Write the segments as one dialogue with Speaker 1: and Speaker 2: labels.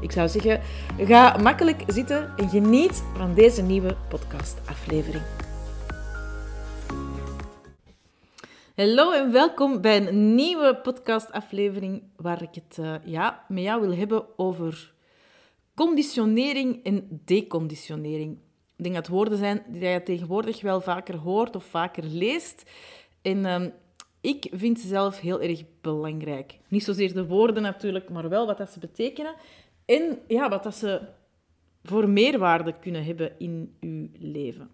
Speaker 1: Ik zou zeggen, ga makkelijk zitten en geniet van deze nieuwe podcastaflevering. Hallo en welkom bij een nieuwe podcastaflevering waar ik het uh, ja, met jou wil hebben over conditionering en deconditionering. Ik denk dat woorden zijn die je tegenwoordig wel vaker hoort of vaker leest. En uh, ik vind ze zelf heel erg belangrijk. Niet zozeer de woorden natuurlijk, maar wel wat dat ze betekenen. En ja, wat dat ze voor meerwaarde kunnen hebben in uw leven.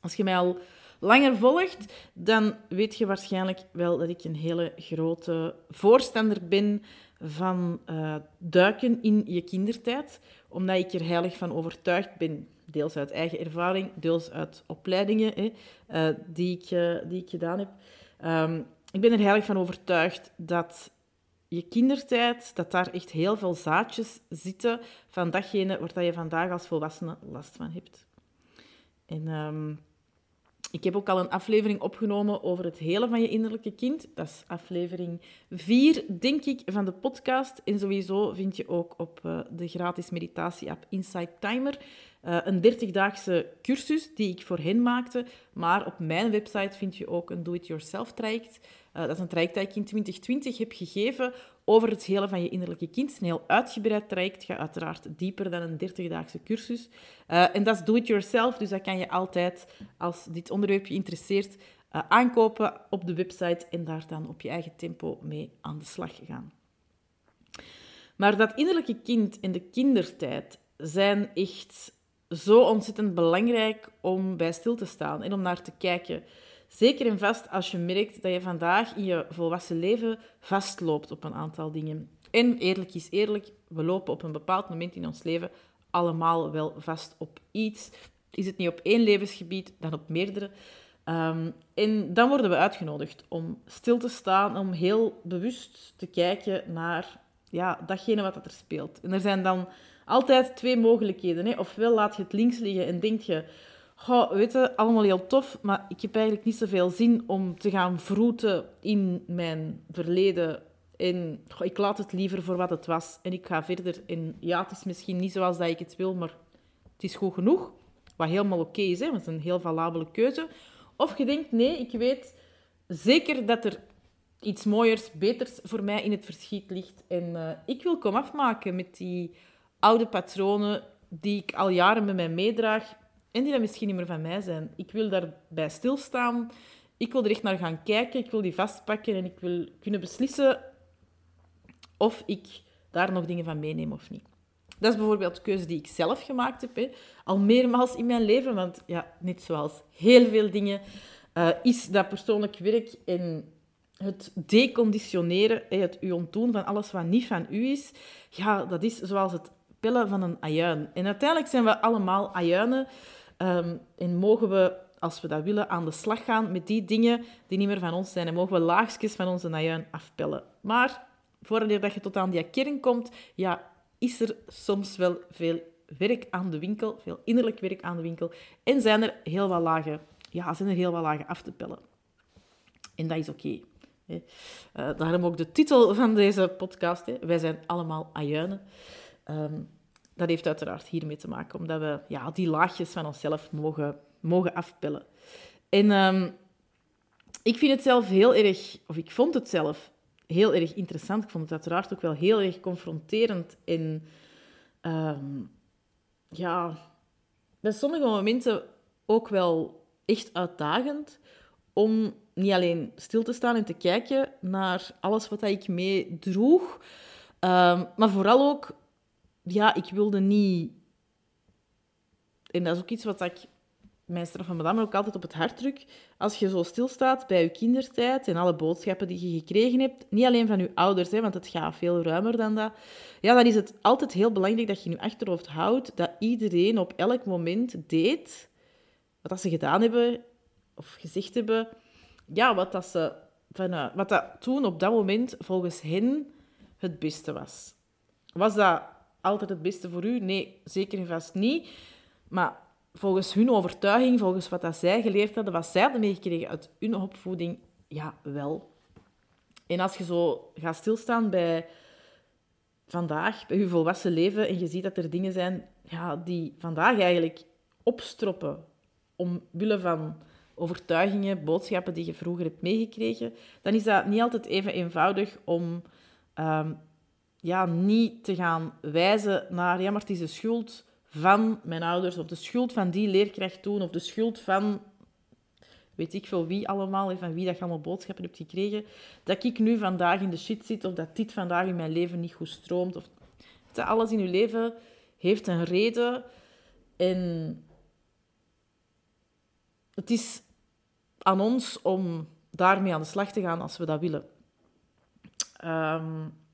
Speaker 1: Als je mij al langer volgt, dan weet je waarschijnlijk wel dat ik een hele grote voorstander ben van uh, duiken in je kindertijd, omdat ik er heilig van overtuigd ben, deels uit eigen ervaring, deels uit opleidingen hè, uh, die, ik, uh, die ik gedaan heb. Um, ik ben er heilig van overtuigd dat je kindertijd, dat daar echt heel veel zaadjes zitten van datgene waar je vandaag als volwassene last van hebt. En um, ik heb ook al een aflevering opgenomen over het hele van je innerlijke kind. Dat is aflevering 4, denk ik, van de podcast. En sowieso vind je ook op uh, de gratis meditatie-app Insight Timer uh, een 30-daagse cursus die ik voor hen maakte. Maar op mijn website vind je ook een do-it-yourself traject uh, dat is een traject dat ik in 2020 heb gegeven over het hele van je innerlijke kind. Een heel uitgebreid traject, gaat uiteraard dieper dan een 30-daagse cursus. Uh, en dat is do-it-yourself, dus dat kan je altijd, als dit onderwerp je interesseert, aankopen op de website en daar dan op je eigen tempo mee aan de slag gaan. Maar dat innerlijke kind en de kindertijd zijn echt zo ontzettend belangrijk om bij stil te staan en om naar te kijken. Zeker en vast als je merkt dat je vandaag in je volwassen leven vastloopt op een aantal dingen. En eerlijk is eerlijk, we lopen op een bepaald moment in ons leven allemaal wel vast op iets. Is het niet op één levensgebied, dan op meerdere. Um, en dan worden we uitgenodigd om stil te staan, om heel bewust te kijken naar ja, datgene wat er speelt. En er zijn dan altijd twee mogelijkheden. Hè. Ofwel laat je het links liggen en denk je, Goh, weet allemaal heel tof, maar ik heb eigenlijk niet zoveel zin om te gaan vroeten in mijn verleden. En ik laat het liever voor wat het was en ik ga verder. En ja, het is misschien niet zoals dat ik het wil, maar het is goed genoeg. Wat helemaal oké is, hè, want het is een heel valabele keuze. Of je denkt, nee, ik weet zeker dat er iets mooiers, beters voor mij in het verschiet ligt. En uh, ik wil kom afmaken met die oude patronen die ik al jaren met mij meedraag en die dat misschien niet meer van mij zijn. Ik wil daarbij stilstaan. Ik wil er echt naar gaan kijken. Ik wil die vastpakken en ik wil kunnen beslissen of ik daar nog dingen van meeneem of niet. Dat is bijvoorbeeld de keuze die ik zelf gemaakt heb, hè. al meermaals in mijn leven. Want ja, net zoals heel veel dingen uh, is dat persoonlijk werk en het deconditioneren, het u ontdoen van alles wat niet van u is, ja, dat is zoals het van een ajuin. En uiteindelijk zijn we allemaal ajuinen. Um, en mogen we, als we dat willen, aan de slag gaan met die dingen die niet meer van ons zijn. En mogen we laagjes van onze najuin afpellen. Maar voordat je tot aan die kern komt, ja, is er soms wel veel werk aan de winkel, veel innerlijk werk aan de winkel. En zijn er heel wat lagen, ja, zijn er heel wat lagen af te pellen. En dat is oké. Uh, daarom ook de titel van deze podcast. Hè. Wij zijn allemaal ajuinen. Um, dat heeft uiteraard hiermee te maken, omdat we ja, die laagjes van onszelf mogen, mogen afpellen. En um, ik vind het zelf heel erg, of ik vond het zelf heel erg interessant. Ik vond het uiteraard ook wel heel erg confronterend en um, ja, bij sommige momenten ook wel echt uitdagend om niet alleen stil te staan en te kijken naar alles wat ik meedroeg, um, maar vooral ook ja, ik wilde niet... En dat is ook iets wat ik mijn straf van madame ook altijd op het hart druk. Als je zo stilstaat bij je kindertijd en alle boodschappen die je gekregen hebt, niet alleen van je ouders, hè, want het gaat veel ruimer dan dat, ja, dan is het altijd heel belangrijk dat je in je achterhoofd houdt dat iedereen op elk moment deed wat dat ze gedaan hebben of gezegd hebben, ja, wat dat ze van, wat dat toen op dat moment volgens hen het beste was. Was dat altijd het beste voor u? Nee, zeker en vast niet. Maar volgens hun overtuiging, volgens wat dat zij geleerd hadden, wat zij hadden meegekregen uit hun opvoeding, ja, wel. En als je zo gaat stilstaan bij vandaag, bij je volwassen leven, en je ziet dat er dingen zijn ja, die vandaag eigenlijk opstroppen omwille van overtuigingen, boodschappen die je vroeger hebt meegekregen, dan is dat niet altijd even eenvoudig om ehm, ja, niet te gaan wijzen naar, ja, maar het is de schuld van mijn ouders, of de schuld van die leerkracht toen, of de schuld van weet ik veel wie allemaal, en van wie dat je allemaal boodschappen hebt gekregen, dat ik nu vandaag in de shit zit, of dat dit vandaag in mijn leven niet goed stroomt. Of, alles in je leven heeft een reden. En het is aan ons om daarmee aan de slag te gaan als we dat willen. Um,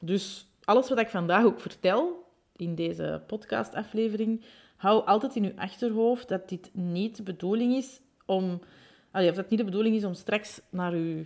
Speaker 1: dus alles wat ik vandaag ook vertel in deze podcastaflevering, hou altijd in je achterhoofd dat dit niet de bedoeling is om... Allee, of dat niet de bedoeling is om straks naar uw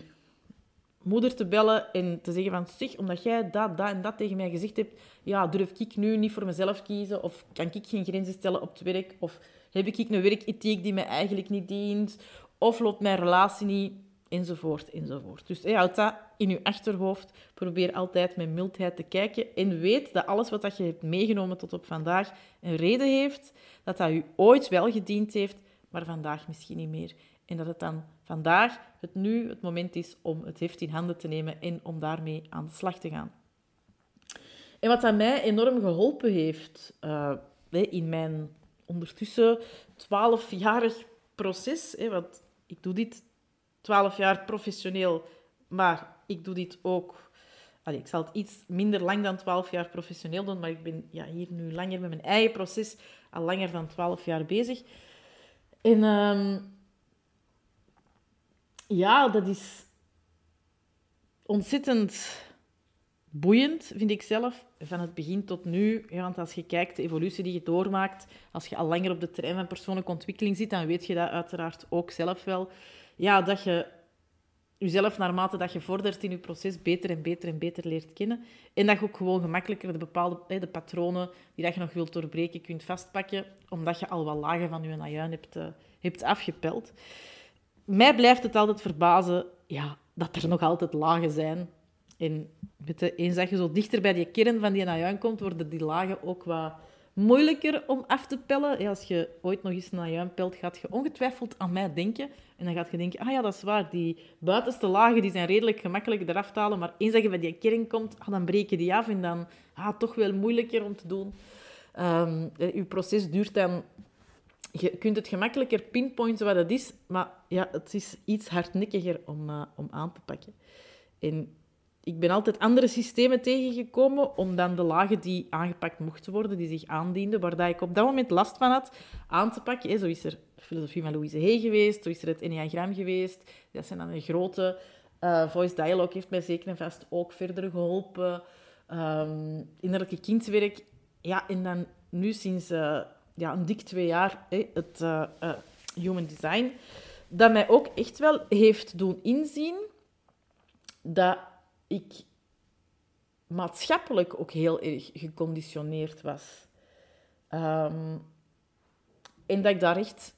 Speaker 1: moeder te bellen en te zeggen van... Zeg, omdat jij dat, dat en dat tegen mij gezegd hebt, ja, durf ik nu niet voor mezelf kiezen? Of kan ik geen grenzen stellen op het werk? Of heb ik een werkethiek die mij eigenlijk niet dient? Of loopt mijn relatie niet? Enzovoort, enzovoort. Dus hey, houd dat in je achterhoofd. Probeer altijd met mildheid te kijken. En weet dat alles wat je hebt meegenomen tot op vandaag een reden heeft. Dat dat u ooit wel gediend heeft, maar vandaag misschien niet meer. En dat het dan vandaag, het nu, het moment is om het heft in handen te nemen en om daarmee aan de slag te gaan. En wat dat mij enorm geholpen heeft uh, in mijn ondertussen twaalfjarig proces, want ik doe dit twaalf jaar professioneel, maar ik doe dit ook... Ik zal het iets minder lang dan twaalf jaar professioneel doen, maar ik ben ja, hier nu langer met mijn eigen proces, al langer dan twaalf jaar bezig. En um, ja, dat is ontzettend boeiend, vind ik zelf, van het begin tot nu. Want als je kijkt, de evolutie die je doormaakt, als je al langer op de trein van persoonlijke ontwikkeling zit, dan weet je dat uiteraard ook zelf wel ja, dat je jezelf naarmate dat je vordert in je proces beter en beter en beter leert kennen. En dat je ook gewoon gemakkelijker de bepaalde de patronen die dat je nog wilt doorbreken kunt vastpakken, omdat je al wat lagen van je najuin hebt, uh, hebt afgepeld. Mij blijft het altijd verbazen ja, dat er nog altijd lagen zijn. En eens dat je zo dichter bij die kern van die najuin komt, worden die lagen ook wat moeilijker om af te pellen. als je ooit nog eens naar juin pelt, gaat je ongetwijfeld aan mij denken. En dan gaat je denken, ah ja, dat is waar, die buitenste lagen die zijn redelijk gemakkelijk eraf te halen, maar eens dat je bij die kern komt, ah, dan breken die af en dan ah, toch wel moeilijker om te doen. Um, je proces duurt dan... Je kunt het gemakkelijker pinpointen wat het is, maar ja, het is iets hardnekkiger om, uh, om aan te pakken. En ik ben altijd andere systemen tegengekomen om dan de lagen die aangepakt mochten worden, die zich aandienden, waar ik op dat moment last van had, aan te pakken. Zo is er filosofie van Louise Hay geweest, zo is er het Enneagram geweest. Dat zijn dan grote... Uh, voice Dialogue heeft mij zeker en vast ook verder geholpen. Um, innerlijke kindwerk. Ja, en dan nu sinds uh, ja, een dik twee jaar het uh, Human Design, dat mij ook echt wel heeft doen inzien dat ik maatschappelijk ook heel erg geconditioneerd was. Um, en dat ik daar echt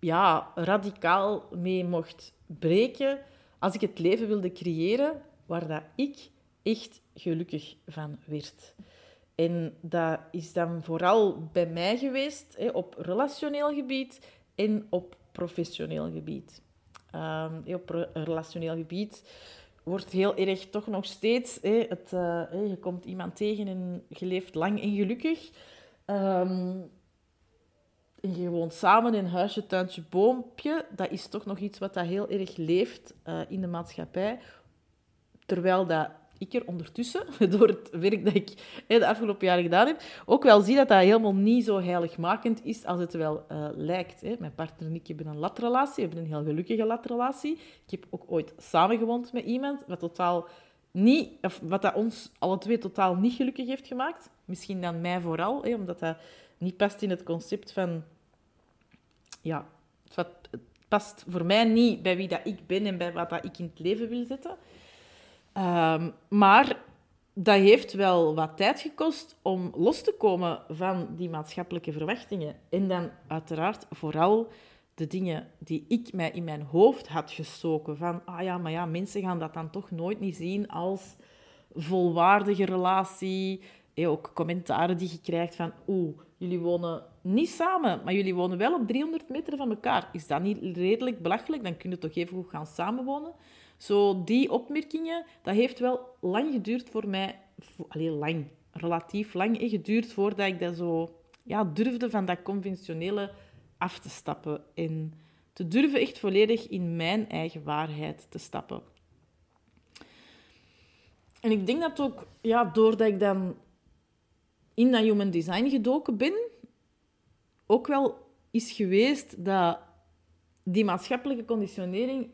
Speaker 1: ja, radicaal mee mocht breken als ik het leven wilde creëren waar dat ik echt gelukkig van werd. En dat is dan vooral bij mij geweest, hè, op relationeel gebied en op professioneel gebied. Um, op relationeel gebied wordt heel erg toch nog steeds... Het, uh, je komt iemand tegen en je leeft lang en gelukkig. Um, en je woont samen in huisje, tuintje, boompje. Dat is toch nog iets wat dat heel erg leeft uh, in de maatschappij. Terwijl dat ik er ondertussen, door het werk dat ik de afgelopen jaren gedaan heb, ook wel zie dat dat helemaal niet zo heiligmakend is als het wel uh, lijkt. Hè. Mijn partner en ik hebben een latrelatie, we hebben een heel gelukkige latrelatie. Ik heb ook ooit samengewoond met iemand, wat, totaal niet, wat dat ons alle twee totaal niet gelukkig heeft gemaakt. Misschien dan mij vooral, hè, omdat dat niet past in het concept van ja, Het past voor mij niet bij wie dat ik ben en bij wat dat ik in het leven wil zetten. Ehm, maar dat heeft wel wat tijd gekost om los te komen van die maatschappelijke verwachtingen. En dan uiteraard vooral de dingen die ik mij in mijn hoofd had gestoken. Van, ah ja, maar ja, mensen gaan dat dan toch nooit niet zien als volwaardige relatie. Ook commentaren die je krijgt van, oeh, jullie wonen niet samen, maar jullie wonen wel op 300 meter van elkaar. Is dat niet redelijk belachelijk? Dan kun je toch even goed gaan samenwonen. Zo, die opmerkingen, dat heeft wel lang geduurd voor mij. Alleen lang, relatief lang geduurd voordat ik dat zo ja, durfde van dat conventionele af te stappen. En te durven echt volledig in mijn eigen waarheid te stappen. En ik denk dat ook, ja, doordat ik dan in dat human design gedoken ben, ook wel is geweest dat die maatschappelijke conditionering,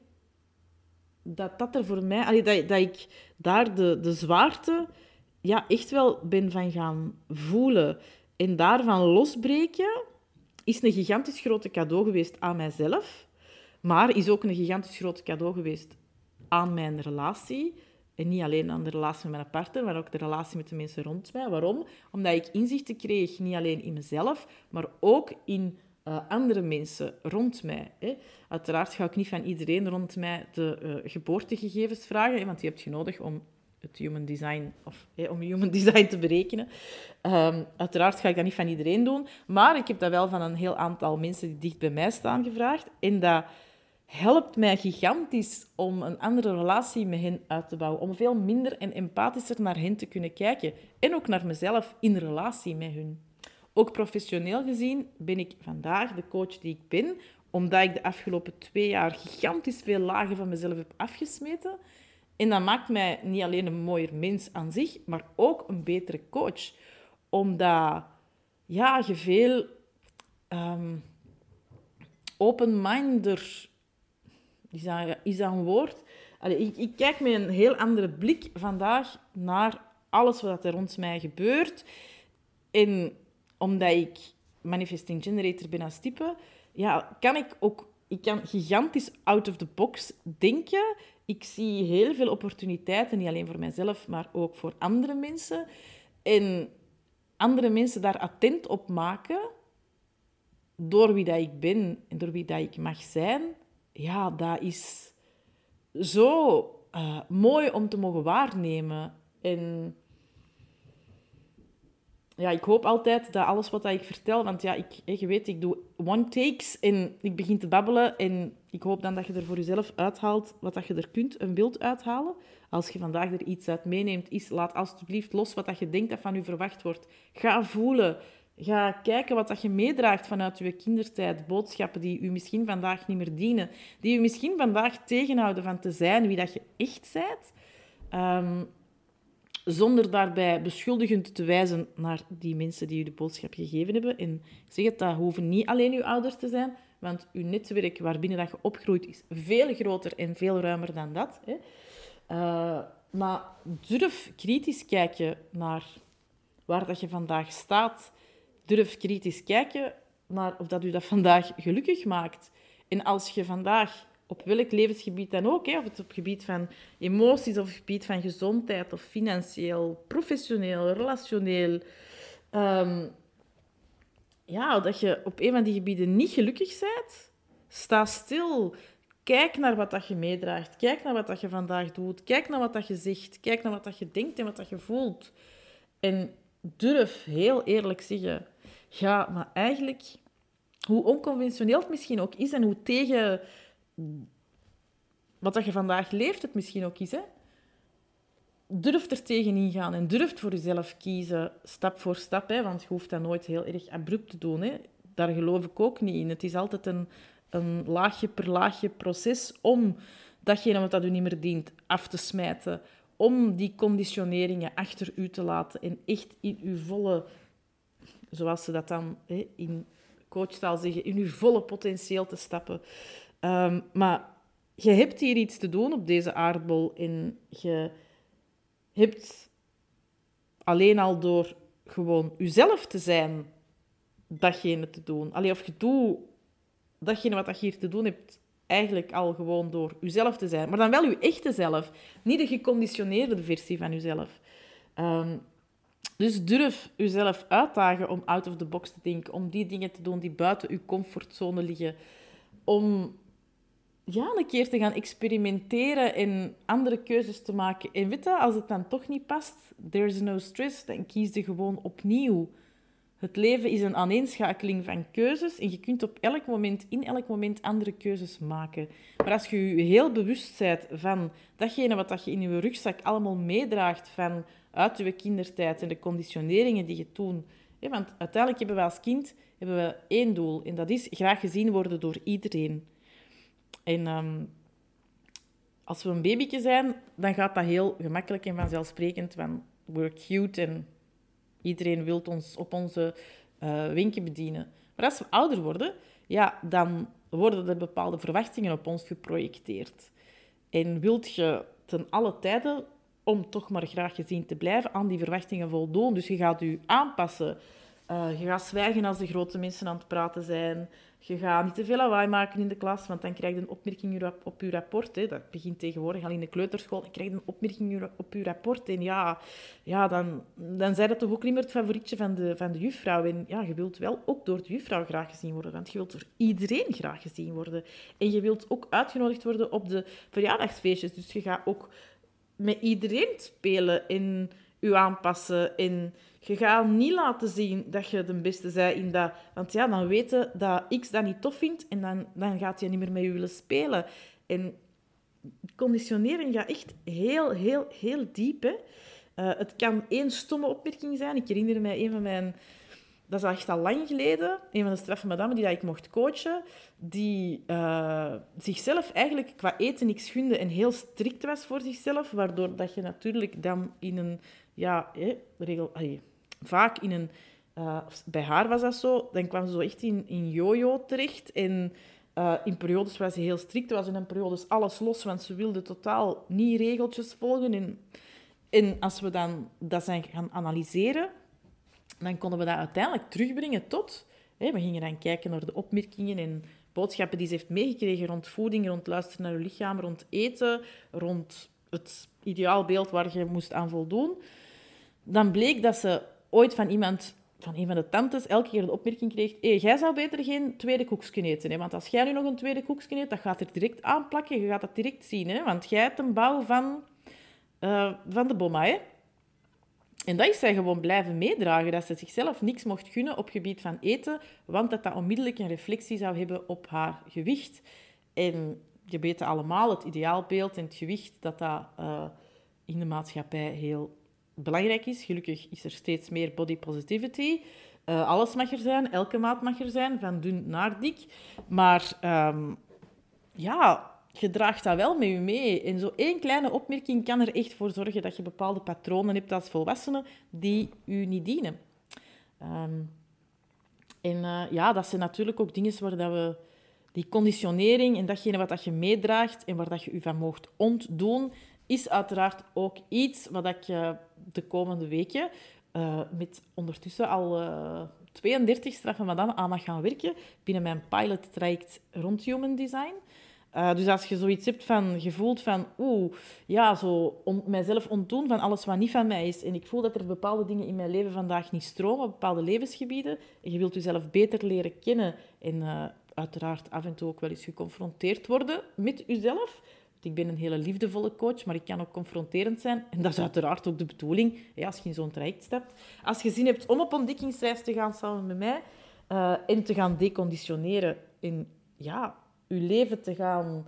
Speaker 1: dat dat er voor mij, dat, dat ik daar de, de zwaarte ja, echt wel ben van gaan voelen. En daarvan losbreken is een gigantisch grote cadeau geweest aan mijzelf, maar is ook een gigantisch groot cadeau geweest aan mijn relatie. En niet alleen aan de relatie met mijn partner, maar ook de relatie met de mensen rond mij. Waarom? Omdat ik inzichten kreeg, niet alleen in mezelf, maar ook in uh, andere mensen rond mij. Hè. Uiteraard ga ik niet van iedereen rond mij de uh, geboortegegevens vragen, want die heb je nodig om het human design, of hè, om human design te berekenen. Um, uiteraard ga ik dat niet van iedereen doen, maar ik heb dat wel van een heel aantal mensen die dicht bij mij staan gevraagd. En dat helpt mij gigantisch om een andere relatie met hen uit te bouwen. Om veel minder en empathischer naar hen te kunnen kijken. En ook naar mezelf in relatie met hen. Ook professioneel gezien ben ik vandaag de coach die ik ben, omdat ik de afgelopen twee jaar gigantisch veel lagen van mezelf heb afgesmeten. En dat maakt mij niet alleen een mooier mens aan zich, maar ook een betere coach. Omdat ja, je veel um, open-minder is dat, is een woord? Ik, ik, kijk met een heel andere blik vandaag naar alles wat er rond mij gebeurt. En omdat ik manifesting generator ben als type, ja, kan ik ook ik kan gigantisch out of the box denken. Ik zie heel veel opportuniteiten, niet alleen voor mijzelf, maar ook voor andere mensen. En andere mensen daar attent op maken door wie dat ik ben en door wie dat ik mag zijn ja, dat is zo uh, mooi om te mogen waarnemen. En ja, ik hoop altijd dat alles wat ik vertel, want ja, ik, je weet, ik doe one takes en ik begin te babbelen en ik hoop dan dat je er voor jezelf uithaalt wat dat je er kunt, een beeld uithalen. Als je vandaag er iets uit meeneemt, is laat alsjeblieft los wat dat je denkt dat van je verwacht wordt. Ga voelen. Ga kijken wat dat je meedraagt vanuit je kindertijd. Boodschappen die u misschien vandaag niet meer dienen. Die u misschien vandaag tegenhouden van te zijn wie dat je echt bent. Um, zonder daarbij beschuldigend te wijzen naar die mensen die u de boodschap gegeven hebben. En ik zeg het, dat hoeven niet alleen uw ouders te zijn, want uw netwerk waarbinnen dat je opgroeit is veel groter en veel ruimer dan dat. Hè. Uh, maar durf kritisch kijken naar waar dat je vandaag staat durf kritisch kijken naar of dat u dat vandaag gelukkig maakt. En als je vandaag op welk levensgebied dan ook, hè, of het op gebied van emoties, of op gebied van gezondheid, of financieel, professioneel, relationeel, um, ja, dat je op een van die gebieden niet gelukkig bent, sta stil. Kijk naar wat dat je meedraagt. Kijk naar wat dat je vandaag doet. Kijk naar wat dat je zegt. Kijk naar wat dat je denkt en wat dat je voelt. En durf heel eerlijk zeggen ja, maar eigenlijk, hoe onconventioneel het misschien ook is en hoe tegen wat dat je vandaag leeft het misschien ook is, hè, durf er tegen ingaan en durf voor jezelf kiezen, stap voor stap. Hè, want je hoeft dat nooit heel erg abrupt te doen. Hè. Daar geloof ik ook niet in. Het is altijd een, een laagje per laagje proces om datgene wat dat u niet meer dient af te smijten. Om die conditioneringen achter u te laten en echt in uw volle zoals ze dat dan hè, in coachtaal zeggen, in je volle potentieel te stappen. Um, maar je hebt hier iets te doen op deze aardbol en je hebt alleen al door gewoon jezelf te zijn, datgene te doen. Alleen of je doet datgene wat je hier te doen hebt eigenlijk al gewoon door jezelf te zijn. Maar dan wel uw echte zelf. Niet de geconditioneerde versie van jezelf. Um, dus durf jezelf uitdagen om out of the box te denken. Om die dingen te doen die buiten uw comfortzone liggen. Om ja, een keer te gaan experimenteren en andere keuzes te maken. En weet je, als het dan toch niet past, there's no stress, dan kies je gewoon opnieuw. Het leven is een aaneenschakeling van keuzes en je kunt op elk moment, in elk moment andere keuzes maken. Maar als je je heel bewust bent van datgene wat je in je rugzak allemaal meedraagt van uit je kindertijd en de conditioneringen die je toen... want uiteindelijk hebben we als kind hebben we één doel en dat is graag gezien worden door iedereen. En ehm, als we een babytje zijn, dan gaat dat heel gemakkelijk en vanzelfsprekend van we're cute en iedereen wil ons op onze uh, wenken bedienen. Maar als we ouder worden, ja, dan worden er bepaalde verwachtingen op ons geprojecteerd. En wilt je ten alle tijden, om toch maar graag gezien te blijven, aan die verwachtingen voldoen. Dus je gaat je aanpassen. Uh, je gaat zwijgen als de grote mensen aan het praten zijn. Je gaat niet te veel lawaai maken in de klas, want dan krijg je een opmerking op je rapport. Hè. Dat begint tegenwoordig al in de kleuterschool. Dan krijg je een opmerking op je rapport. En ja, ja dan, dan zijn dat toch ook niet meer het favorietje van de, van de juffrouw. En ja, je wilt wel ook door de juffrouw graag gezien worden, want je wilt door iedereen graag gezien worden. En je wilt ook uitgenodigd worden op de verjaardagsfeestjes. Dus je gaat ook met iedereen spelen en je aanpassen en je gaat niet laten zien dat je de beste bent in dat. Want ja, dan weten dat X dat niet tof vindt en dan, dan gaat hij niet meer met je willen spelen. En conditionering gaat echt heel, heel, heel diep. Hè? Uh, het kan één stomme opmerking zijn. Ik herinner mij een van mijn... Dat is echt al lang geleden. Een van de straffe madame die dat ik mocht coachen, die uh, zichzelf eigenlijk qua eten niks gunde en heel strikt was voor zichzelf, waardoor dat je natuurlijk dan in een... Ja, hè, regel vaak in een... Uh, bij haar was dat zo. Dan kwam ze zo echt in, in yo-yo terecht. En uh, in periodes was ze heel strikt. was in een periodes alles los, want ze wilde totaal niet regeltjes volgen. En, en als we dan dat zijn gaan analyseren, dan konden we dat uiteindelijk terugbrengen tot... Hè, we gingen dan kijken naar de opmerkingen en boodschappen die ze heeft meegekregen rond voeding, rond luisteren naar je lichaam, rond eten, rond het ideaalbeeld waar je moest aan voldoen. Dan bleek dat ze ooit van iemand, van een van de tantes, elke keer de opmerking kreeg hey, jij zou beter geen tweede koekje eten. Hè? Want als jij nu nog een tweede koekje eet, dat gaat er direct aanplakken. Je gaat dat direct zien. Hè? Want jij hebt een bouw van, uh, van de bomma. Hè? En dat is zij gewoon blijven meedragen. Dat ze zichzelf niks mocht gunnen op gebied van eten. Want dat dat onmiddellijk een reflectie zou hebben op haar gewicht. En je weet allemaal, het ideaalbeeld en het gewicht, dat dat uh, in de maatschappij heel belangrijk is. Gelukkig is er steeds meer body positivity. Uh, alles mag er zijn, elke maat mag er zijn, van dun naar dik. Maar um, ja, je draagt dat wel met je mee. En zo één kleine opmerking kan er echt voor zorgen dat je bepaalde patronen hebt als volwassene die u niet dienen. Um, en uh, ja, dat zijn natuurlijk ook dingen waar dat we die conditionering en datgene wat dat je meedraagt en waar dat je je van mocht ontdoen, is uiteraard ook iets wat ik uh, de komende weken uh, met ondertussen al uh, 32 straffen madame aan mag gaan werken binnen mijn pilot traject rond human design. Uh, dus als je zoiets hebt van, gevoeld van, oeh, ja, zo on, mijzelf ontdoen van alles wat niet van mij is. En ik voel dat er bepaalde dingen in mijn leven vandaag niet stromen, bepaalde levensgebieden. En je wilt jezelf beter leren kennen en uh, uiteraard af en toe ook wel eens geconfronteerd worden met jezelf. Ik ben een hele liefdevolle coach, maar ik kan ook confronterend zijn. En dat is uiteraard ook de bedoeling, ja, als je in zo'n traject stapt. Als je zin hebt om op ontdekkingsreis te gaan samen met mij uh, en te gaan deconditioneren en ja, je leven te gaan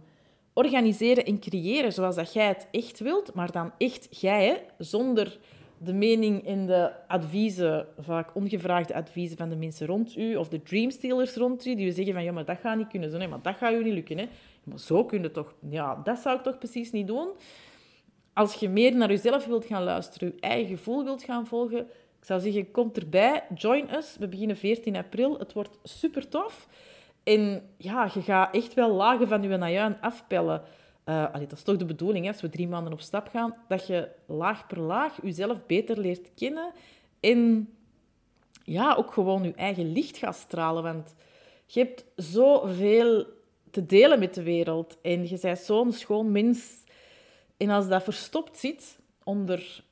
Speaker 1: organiseren en creëren zoals dat jij het echt wilt, maar dan echt jij, zonder de mening en de adviezen, vaak ongevraagde adviezen van de mensen rond u, of de dreamstealers rond u, die zeggen van, ja, maar dat gaat niet kunnen, zo, nee, maar dat gaat je niet lukken. Hè. Maar zo kun je toch... Ja, dat zou ik toch precies niet doen. Als je meer naar jezelf wilt gaan luisteren, je eigen gevoel wilt gaan volgen, ik zou zeggen, kom erbij, join us. We beginnen 14 april. Het wordt super tof. En ja, je gaat echt wel lagen van je najuin afpellen. Uh, dat is toch de bedoeling, hè, als we drie maanden op stap gaan, dat je laag per laag jezelf beter leert kennen en ja, ook gewoon je eigen licht gaat stralen. Want Je hebt zoveel te delen met de wereld. En je bent zo'n schoon mens. En als dat verstopt zit onder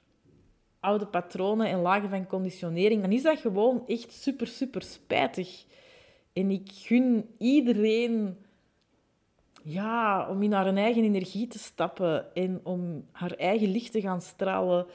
Speaker 1: oude patronen en lagen van conditionering, dan is dat gewoon echt super, super spijtig. En ik gun iedereen ja, om in haar eigen energie te stappen en om haar eigen licht te gaan stralen.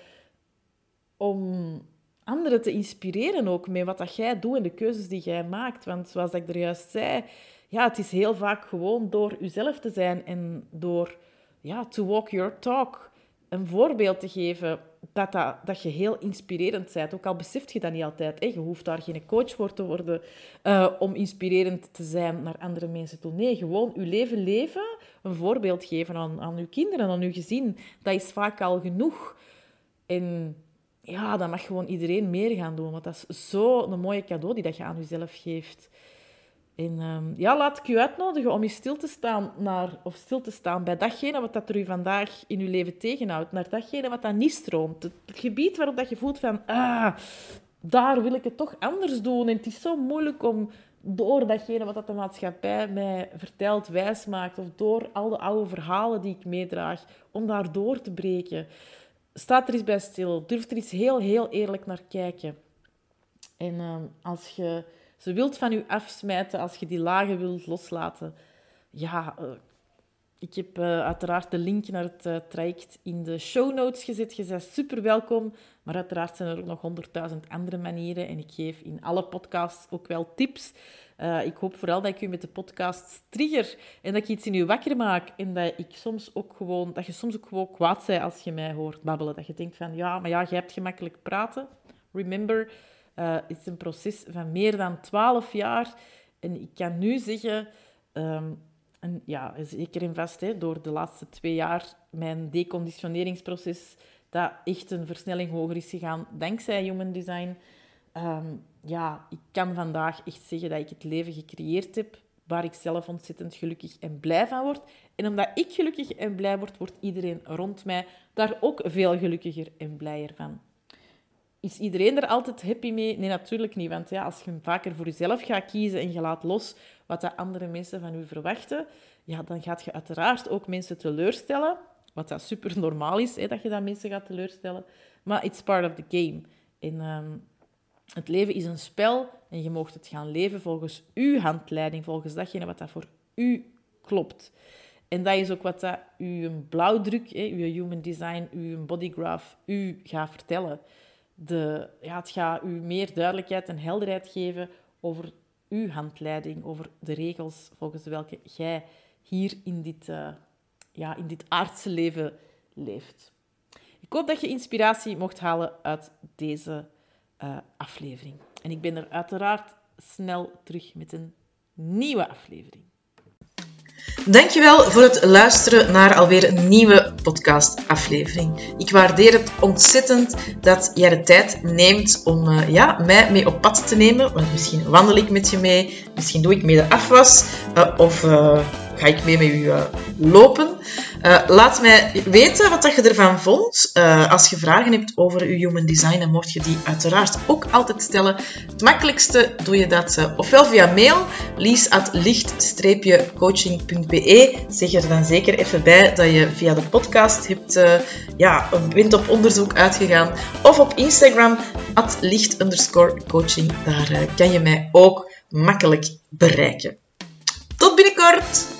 Speaker 1: Om anderen te inspireren ook met wat dat jij doet en de keuzes die jij maakt. Want zoals ik er juist zei, ja, het is heel vaak gewoon door jezelf te zijn en door ja, to walk your talk, een voorbeeld te geven dat, dat, je heel inspirerend bent. Ook al beseft je dat niet altijd. Hè. Je hoeft daar geen coach voor te worden uh, om inspirerend te zijn naar andere mensen toe. Nee, gewoon je leven leven, een voorbeeld geven aan, aan je kinderen, aan je gezin. Dat is vaak al genoeg. En ja, dat mag gewoon iedereen meer gaan doen. Want dat is zo'n mooie cadeau die dat je aan jezelf geeft. En um, ja, laat ik u uitnodigen om je stil te staan, naar, of stil te staan bij datgene wat dat er u vandaag in uw leven tegenhoudt. Naar datgene wat dat niet stroomt. Het, gebied waarop dat je voelt van... Ah, daar wil ik het toch anders doen. En het is zo moeilijk om door datgene wat dat de maatschappij mij vertelt, wijs maakt. Of door al de oude verhalen die ik meedraag. Om daar door te breken. Sta er eens bij stil. Durf er eens heel, heel eerlijk naar kijken. En um, als je ze wilt van u afsmijten als je die lagen wilt loslaten. Ja, uh, ik heb uh, uiteraard de link naar het uh, traject in de show notes gezet. Je bent super welkom. Maar uiteraard zijn er ook nog honderdduizend andere manieren. En ik geef in alle podcasts ook wel tips. ik hoop vooral dat ik u met de podcast trigger. En dat ik iets in u wakker maak. En dat, ik soms ook gewoon, dat je soms ook gewoon kwaad bent als je mij hoort babbelen. Dat je denkt van, ja, maar ja, je hebt gemakkelijk praten. Remember, uh, is een proces van meer dan twaalf jaar. En ik kan nu zeggen, um, en ja, zeker en vast, door de laatste twee jaar, mijn deconditioneringsproces, dat echt een versnelling hoger is gegaan, dankzij Human Design. Um, ja, ik kan vandaag echt zeggen dat ik het leven gecreëerd heb waar ik zelf ontzettend gelukkig en blij van word. En omdat ik gelukkig en blij word, wordt iedereen rond mij daar ook veel gelukkiger en blijer van. Is iedereen er altijd happy mee? Nee, natuurlijk niet. Want ja, als je vaker voor jezelf gaat kiezen en je laat los wat de andere mensen van je verwachten, ja, dan gaat je uiteraard ook mensen teleurstellen. Wat dat super normaal is, hè, dat je dat mensen gaat teleurstellen. Maar it's part of the game. En ehm, het leven is een spel en je mag het gaan leven volgens uw handleiding, volgens datgene wat dat voor u klopt. En dat is ook wat dat uw blauwdruk, hè, uw human design, uw bodygraph, u gaat vertellen de, ja, het gaat u meer duidelijkheid en helderheid geven over uw handleiding, over de regels volgens welke jij hier in dit, uh, ja, in dit aardse leven leeft. Ik hoop dat je inspiratie mocht halen uit deze uh, aflevering. En ik ben er uiteraard snel terug met een nieuwe aflevering.
Speaker 2: Dankjewel voor het luisteren naar alweer een nieuwe podcast-aflevering. Ik waardeer het ontzettend dat jij de tijd neemt om uh, ja, mij mee op pad te nemen. Want misschien wandel ik met je mee, misschien doe ik mee de afwas uh, of uh, ga ik mee met u lopen. Uh, laat mij weten wat dat je ervan vond. Uh, als je vragen hebt over je human design, dan mocht je die uiteraard ook altijd stellen. Het makkelijkste doe je dat uh, ofwel via mail, lies.licht-coaching.be. Zeg er dan zeker even bij dat je via de podcast hebt ja, een wind op onderzoek uitgegaan. Of op Instagram, at licht-coaching. Daar kan je mij ook makkelijk bereiken. Tot binnenkort!